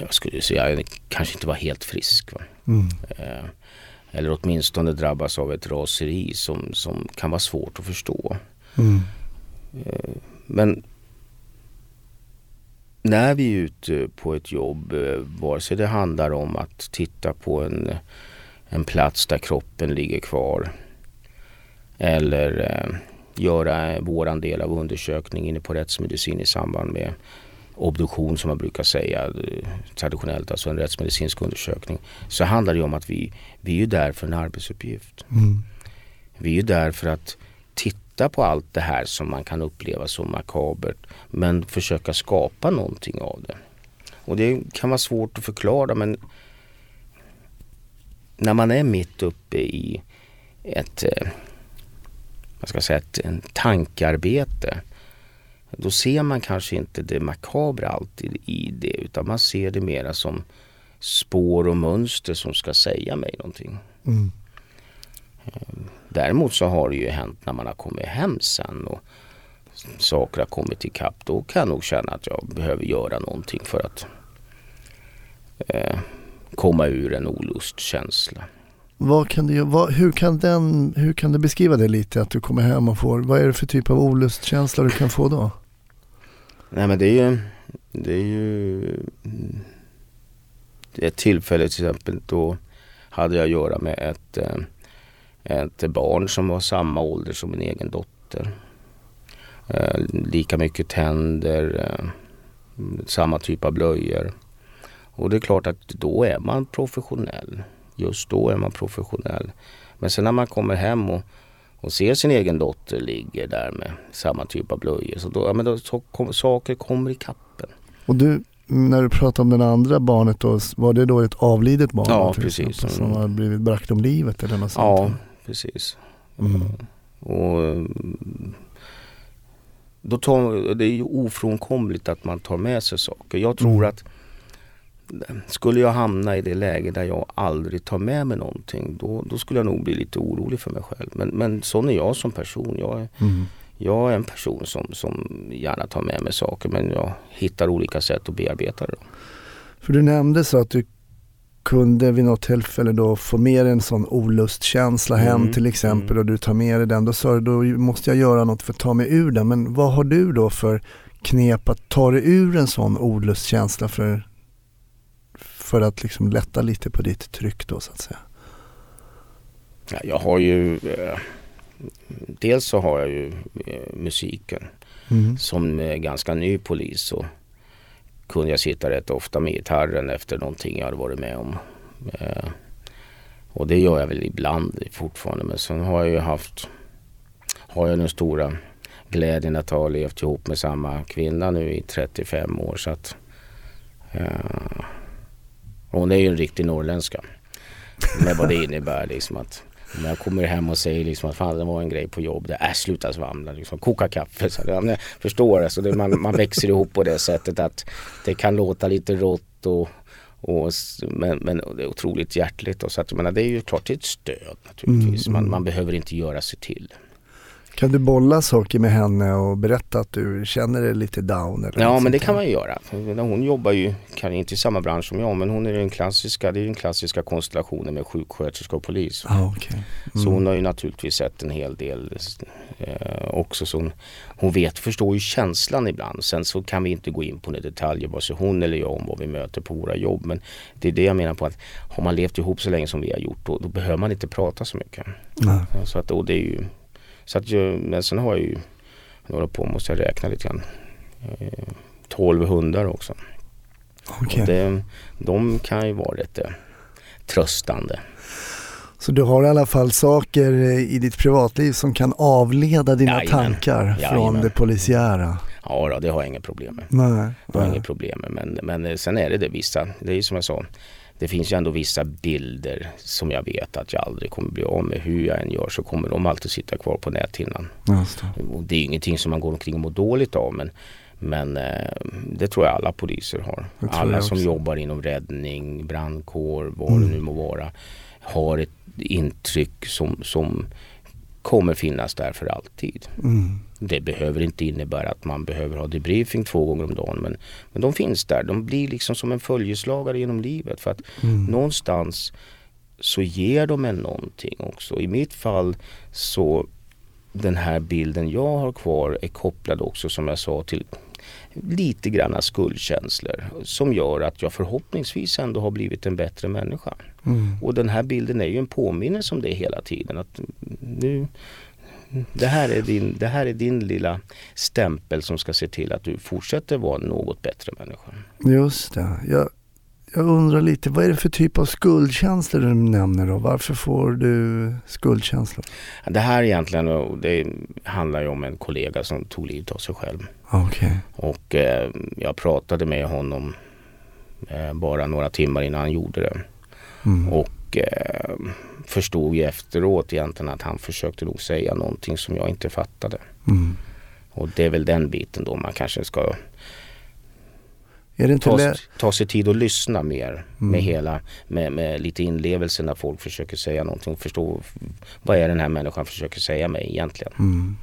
Speaker 3: jag skulle säga, kanske inte vara helt frisk. Va?
Speaker 1: Mm.
Speaker 3: Eller åtminstone drabbas av ett raseri som, som kan vara svårt att förstå.
Speaker 1: Mm.
Speaker 3: Men när vi är ute på ett jobb, vare sig det handlar om att titta på en, en plats där kroppen ligger kvar eller eh, göra våran del av undersökningen inne på rättsmedicin i samband med obduktion som man brukar säga eh, traditionellt, alltså en rättsmedicinsk undersökning. Så handlar det om att vi, vi är ju där för en arbetsuppgift.
Speaker 1: Mm.
Speaker 3: Vi är ju där för att titta på allt det här som man kan uppleva som makabert men försöka skapa någonting av det. Och det kan vara svårt att förklara men när man är mitt uppe i ett, vad ska säga, ett en tankarbete då ser man kanske inte det makabra alltid i det utan man ser det mera som spår och mönster som ska säga mig någonting.
Speaker 1: Mm.
Speaker 3: Däremot så har det ju hänt när man har kommit hem sen och saker har kommit ikapp. Då kan jag nog känna att jag behöver göra någonting för att eh, komma ur en olustkänsla.
Speaker 1: Vad kan du, vad, hur, kan den, hur kan du beskriva det lite? Att du kommer hem och får, vad är det för typ av olustkänsla du kan få då?
Speaker 3: Nej men det är ju, det är ju mm, ett tillfälle till exempel då hade jag att göra med ett, eh, ett barn som var samma ålder som min egen dotter. Eh, lika mycket tänder, eh, samma typ av blöjor. Och det är klart att då är man professionell. Just då är man professionell. Men sen när man kommer hem och, och ser sin egen dotter ligger där med samma typ av blöjor. Så då, ja, men då så kom, saker kommer i kappen.
Speaker 1: Och du, när du pratar om det andra barnet då, var det då ett avlidet barn?
Speaker 3: Ja, precis.
Speaker 1: exempel, Som har blivit bragt om livet eller något
Speaker 3: Ja,
Speaker 1: sånt?
Speaker 3: precis.
Speaker 1: Mm.
Speaker 3: Och mm, då tar, det är ju ofrånkomligt att man tar med sig saker. Jag tror
Speaker 1: Mm.
Speaker 3: att skulle jag hamna i det läge där jag aldrig tar med mig någonting då, då skulle jag nog bli lite orolig för mig själv. Men, men sån är jag som person. Jag är,
Speaker 1: Mm.
Speaker 3: jag är en person som, som gärna tar med mig saker men jag hittar olika sätt att bearbeta det.
Speaker 1: För du nämnde så att du kunde vid något tillfälle då få med dig en sån olustkänsla hem
Speaker 3: Mm,
Speaker 1: till exempel
Speaker 3: mm.
Speaker 1: och du tar med dig den. Då sa du då måste jag göra något för att ta mig ur den. Men vad har du då för knep att ta dig ur en sån olustkänsla för, för att liksom lätta lite på ditt tryck då så att säga?
Speaker 3: Ja, jag har ju eh, Dels så har jag ju eh, musiken.
Speaker 1: Mm.
Speaker 3: Som eh, ganska ny polis så kunde jag sitta rätt ofta med gitarren efter någonting jag hade varit med om. Eh, och det gör jag väl ibland fortfarande men sen har jag ju haft har jag den stora glädjen att ha levt ihop med samma kvinna nu i 35 år så att eh, hon är ju en riktig norrländska med vad det innebär liksom att när jag kommer hem och säger liksom att fan det var en grej på jobb, det är sluta svamla, liksom, koka kaffe. Så, ja, men jag förstår det, så det, man, man växer ihop på det sättet att det kan låta lite rått och, och, men, men det är otroligt hjärtligt. Och så att, jag menar, det är ju klart ett stöd naturligtvis.
Speaker 1: Mm,
Speaker 3: Man,
Speaker 1: mm.
Speaker 3: man behöver inte göra sig till.
Speaker 1: Kan du bolla saker med henne och berätta att du känner dig lite down? Eller
Speaker 3: Ja men det kan man ju göra. Hon jobbar ju, kan inte i samma bransch som jag, men hon är den klassiska, det är den klassiska konstellationen med sjuksköterska och polis.
Speaker 1: Okej.
Speaker 3: Så
Speaker 1: Mm.
Speaker 3: hon har ju naturligtvis sett en hel del eh, också. Så hon, hon vet, förstår ju känslan ibland. Sen så kan vi inte gå in på några detaljer, vare sig hon eller jag, om vad vi möter på våra jobb. Men det är det jag menar på att har man levt ihop så länge som vi har gjort då, då behöver man inte prata så mycket. Ja, Så att, och det är ju, så att men sen har jag ju, några på måste jag räkna lite grann, eh, 12 hundar också.
Speaker 1: Okej.
Speaker 3: Och det, de kan ju vara lite tröstande.
Speaker 1: Så du har i alla fall saker eh, i ditt privatliv som kan avleda dina
Speaker 3: Jajamän.
Speaker 1: tankar från
Speaker 3: Jajamän.
Speaker 1: det polisiära?
Speaker 3: Ja, då, det har jag inga problem med.
Speaker 1: Nej.
Speaker 3: Det har
Speaker 1: nej.
Speaker 3: inga problem med. Men, men eh, sen är det det vissa, det är ju som jag sa, det finns ju ändå vissa bilder som jag vet att jag aldrig kommer bli av med. Hur jag än gör så kommer de alltid sitta kvar på näthinnan. Och det är ingenting som man går omkring och mår dåligt av men, men eh, det tror jag alla poliser har. Alla som jobbar inom räddning, brandkår, vad
Speaker 1: Mm.
Speaker 3: det nu må vara har ett intryck som, som kommer finnas där för alltid.
Speaker 1: Mm.
Speaker 3: Det behöver inte innebära att man behöver ha debriefing två gånger om dagen men, men de finns där. De blir liksom som en följeslagare genom livet för att
Speaker 1: Mm.
Speaker 3: någonstans så ger de en någonting också. I mitt fall så den här bilden jag har kvar är kopplad också som jag sa till lite granna skuldkänslor som gör att jag förhoppningsvis ändå har blivit en bättre människa.
Speaker 1: Mm.
Speaker 3: Och den här bilden är ju en påminnelse om det hela tiden. Att nu, det, här är din, det här är din lilla stämpel som ska se till att du fortsätter vara något bättre människa.
Speaker 1: Just det. Jag, jag undrar lite, vad är det för typ av skuldkänslor du nämner då? Varför får du skuldkänslor?
Speaker 3: Det här egentligen det handlar ju om en kollega som tog livet av sig själv.
Speaker 1: Okej.
Speaker 3: Och eh, jag pratade med honom eh, bara några timmar innan han gjorde det.
Speaker 1: Mm.
Speaker 3: Och eh, förstod ju efteråt egentligen att han försökte nog säga någonting som jag inte fattade.
Speaker 1: Mm.
Speaker 3: Och det är väl den biten då man kanske ska ta, ta sig tid att lyssna mer
Speaker 1: Mm.
Speaker 3: med hela, med, med lite inlevelse när folk försöker säga någonting och förstå vad är den här människan försöker säga mig egentligen.
Speaker 1: Mm.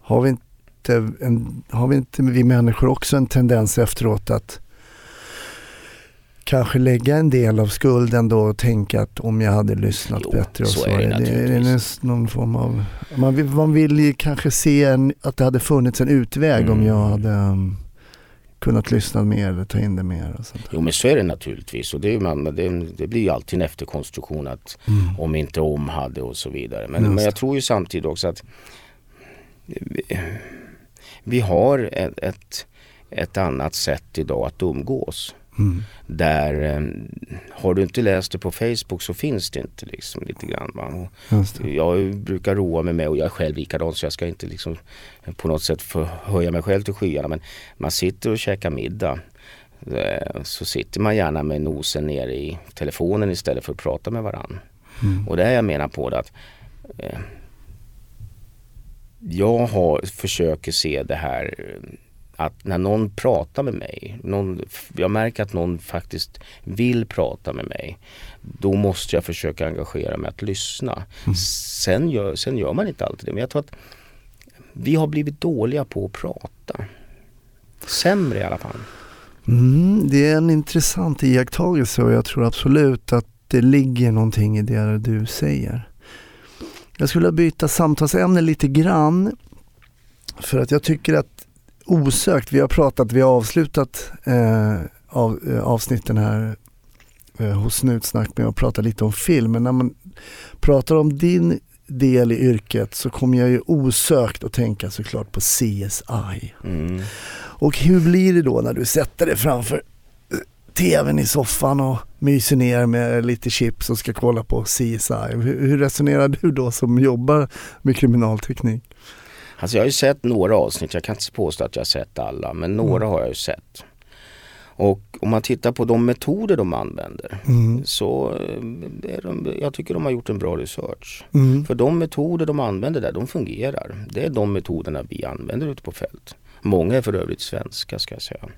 Speaker 1: Har, vi inte en, har vi inte vi människor också en tendens efteråt att kanske lägga en del av skulden då och tänka att om jag hade lyssnat
Speaker 3: Jo,
Speaker 1: bättre och
Speaker 3: så
Speaker 1: så.
Speaker 3: är det
Speaker 1: är det, är det
Speaker 3: naturligtvis.
Speaker 1: någon form av, man vill, man vill ju kanske se en, att det hade funnits en utväg om
Speaker 3: Mm.
Speaker 1: jag hade um, kunnat lyssna mer eller ta in det mer. Och sånt.
Speaker 3: Jo men så är det naturligtvis och det, är, man, det, det blir ju alltid en efterkonstruktion att
Speaker 1: Mm.
Speaker 3: om inte om hade och så vidare. Men,
Speaker 1: Just
Speaker 3: men jag tror ju samtidigt också att vi, vi har ett, ett, ett annat sätt idag att umgås.
Speaker 1: Mm.
Speaker 3: Där eh, har du inte läst det på Facebook så finns det inte liksom lite grann. Jag brukar roa mig med och jag är själv likadan så jag ska inte liksom på något sätt förhöja mig själv till skyarna. Men man sitter och käkar middag. eh, Så sitter man gärna med nosen nere i telefonen istället för att prata med varandra.
Speaker 1: Mm.
Speaker 3: Och det är jag menar på det att eh, jag har, försöker se det här att när någon pratar med mig, någon, jag märker att någon faktiskt vill prata med mig, då måste jag försöka engagera mig att lyssna. Sen, gör, sen gör man inte alltid det, men jag tror att vi har blivit dåliga på att prata. Sämre i alla fall.
Speaker 1: Mm, det är en intressant iakttagelse och jag tror absolut att det ligger någonting i det du säger. Jag skulle byta samtalsämne lite grann. För att jag tycker att osökt, vi har pratat, vi har avslutat eh, av, eh, avsnitten här eh, hos Snutsnack med att prata lite om film. Men när man pratar om din del i yrket så kommer jag ju osökt att tänka såklart på CSI.
Speaker 3: Mm.
Speaker 1: Och hur blir det då när du sätter dig framför eh, tvn i soffan och myser ner med lite chips och ska kolla på CSI? Hur, hur resonerar du då som jobbar med kriminalteknik?
Speaker 3: Alltså jag har ju sett några avsnitt, jag kan inte påstå att jag har sett alla, men några
Speaker 1: Mm.
Speaker 3: har jag ju sett. Och om man tittar på de metoder de använder
Speaker 1: Mm.
Speaker 3: så eh, är de, jag tycker de har gjort en bra research.
Speaker 1: Mm.
Speaker 3: För de metoder de använder där, de fungerar. Det är de metoderna vi använder ute på fält. Många är för övrigt svenska ska jag säga.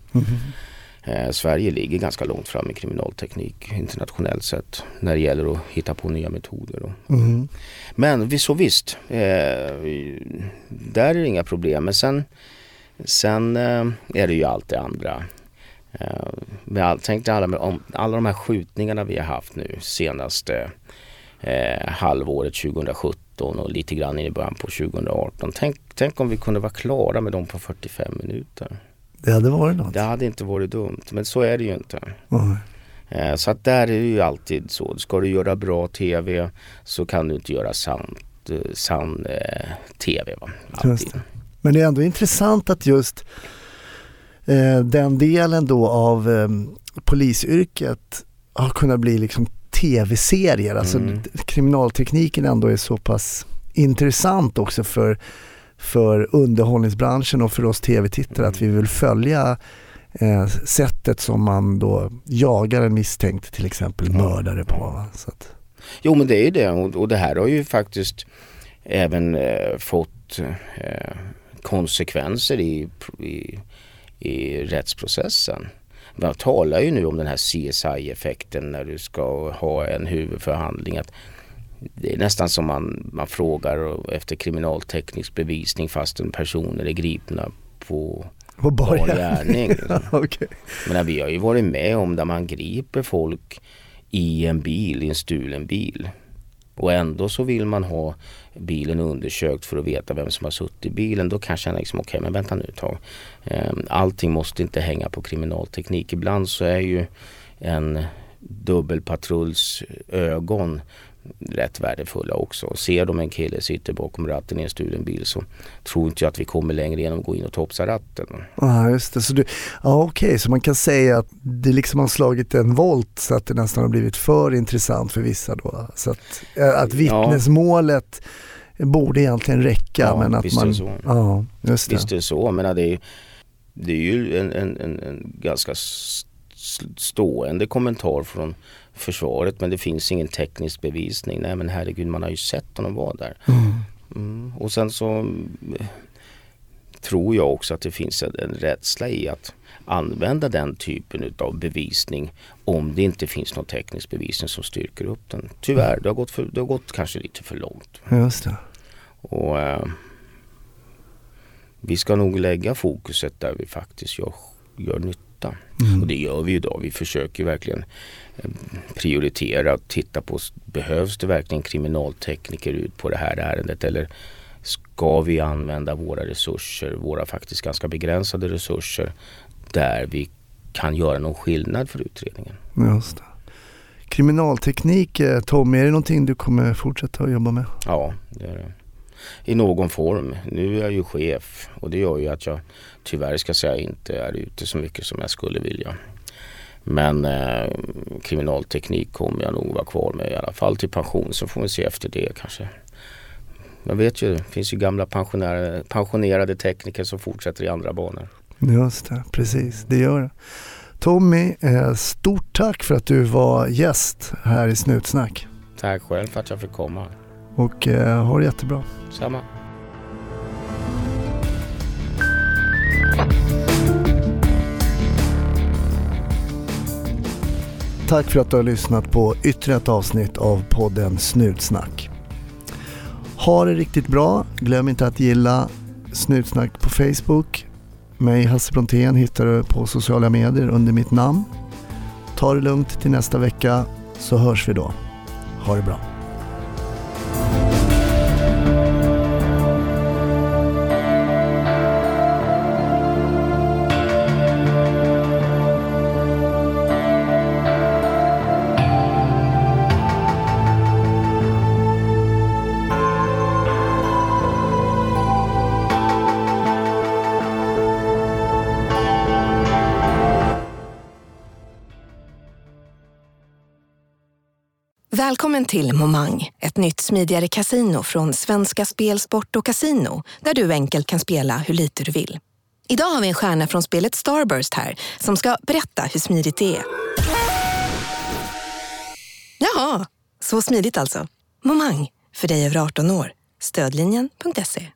Speaker 3: Eh, Sverige ligger ganska långt fram i kriminalteknik internationellt sett när det gäller att hitta på nya metoder.
Speaker 1: Mm.
Speaker 3: men vi- så visst, eh, där är det inga problem. Men sen, sen eh, är det ju allt det andra. Eh, all, tänk dig alla, om alla de här skjutningarna vi har haft nu senaste eh, halvåret 2017 och lite grann in i början på 2018. Tänk, tänk om vi kunde vara klara med dem på 45 minuter.
Speaker 1: Det hade varit något.
Speaker 3: Det hade inte varit dumt, men så är det ju inte. Eh, Så att där är det ju alltid så. Ska du göra bra TV så kan du inte göra sant, eh, sann eh, TV. Va?
Speaker 1: Men det är ändå intressant att just eh, den delen då av eh, polisyrket har kunnat bli liksom tv-serier. Alltså
Speaker 3: Mm.
Speaker 1: kriminaltekniken ändå är så pass intressant också för, för underhållningsbranschen och för oss tv-tittare att vi vill följa eh, sättet som man då jagar en misstänkt till exempel mördare på. Va? Så att,
Speaker 3: Jo men det är ju det och, och det här har ju faktiskt även eh, fått eh, konsekvenser i, i, i rättsprocessen. Man talar ju nu om den här CSI-effekten när du ska ha en huvudförhandling. Att det är nästan som man, man frågar efter kriminalteknisk bevisning fastän personer är gripna på
Speaker 1: på bar gärning.
Speaker 3: Men vi har ju varit med om där man griper folk i en bil, i en stulen bil. och ändå så vill man ha bilen undersökt för att veta vem som har suttit i bilen. Då kan jag känna liksom, okej okay, men vänta nu ett tag. Ehm, allting måste inte hänga på kriminalteknik. Ibland så är ju en dubbelpatrulls ögon rätt värdefulla också. Ser de en kille sitter bakom ratten i en stulen bil så tror inte jag att vi kommer längre genom att gå in och topsa ratten.
Speaker 1: Ja just det, så du, ja, okej okay. så man kan säga att det liksom har slagit en volt så att det nästan har blivit för intressant för vissa då. Så att, eh, att vittnesmålet ja. borde egentligen räcka
Speaker 3: ja,
Speaker 1: men att
Speaker 3: visst
Speaker 1: man...
Speaker 3: Är det så.
Speaker 1: Ja, just det.
Speaker 3: Visst är det så, men det är, det är ju en, en, en, en ganska stående kommentar från försvaret men det finns ingen teknisk bevisning. Nej men herregud man har ju sett honom vara där. Mm. Mm. Och sen så eh, tror jag också att det finns en, en rädsla i att använda den typen av bevisning om det inte finns någon teknisk bevisning som styrker upp den. Tyvärr, det har gått, för, det har gått kanske lite för långt.
Speaker 1: Just det.
Speaker 3: Och eh, Vi ska nog lägga fokuset där vi faktiskt gör, gör nytta nytta. Mm. Och det gör vi idag. Vi försöker verkligen eh, prioritera och titta på behövs det verkligen kriminaltekniker ut på det här ärendet eller ska vi använda våra resurser, våra faktiskt ganska begränsade resurser där vi kan göra någon skillnad för utredningen.
Speaker 1: Just det. Kriminalteknik, eh, Tommy, är det någonting du kommer fortsätta att jobba med?
Speaker 3: Ja, det är det i någon form. Nu är jag ju chef och det gör ju att jag tyvärr ska säga inte är ute så mycket som jag skulle vilja. Men eh, kriminalteknik kommer jag nog vara kvar med i alla fall till pension så får vi se efter det kanske. Jag vet ju, det finns ju gamla pensionerade, tekniker som fortsätter i andra banor.
Speaker 1: Just det, precis det gör det. Tommy, eh, stort tack för att du var gäst här i Snutsnack.
Speaker 3: Tack själv för att jag fick komma.
Speaker 1: Och eh, ha det jättebra.
Speaker 3: Samma.
Speaker 1: Tack för att du har lyssnat på ytterligare ett avsnitt av podden Snutsnack. Ha det riktigt bra. Glöm inte att gilla Snutsnack på Facebook. Mig, Hasse Brontén, hittar du på sociala medier under mitt namn. Ta det lugnt till nästa vecka så hörs vi då. Ha det bra.
Speaker 4: Välkommen till Momang, ett nytt smidigare casino från Svenska Spel, Sport och Casino där du enkelt kan spela hur lite du vill. Idag har vi en stjärna från spelet Starburst här som ska berätta hur smidigt det är. Jaha, så smidigt alltså. Momang, för dig över 18 år. Stödlinjen.se.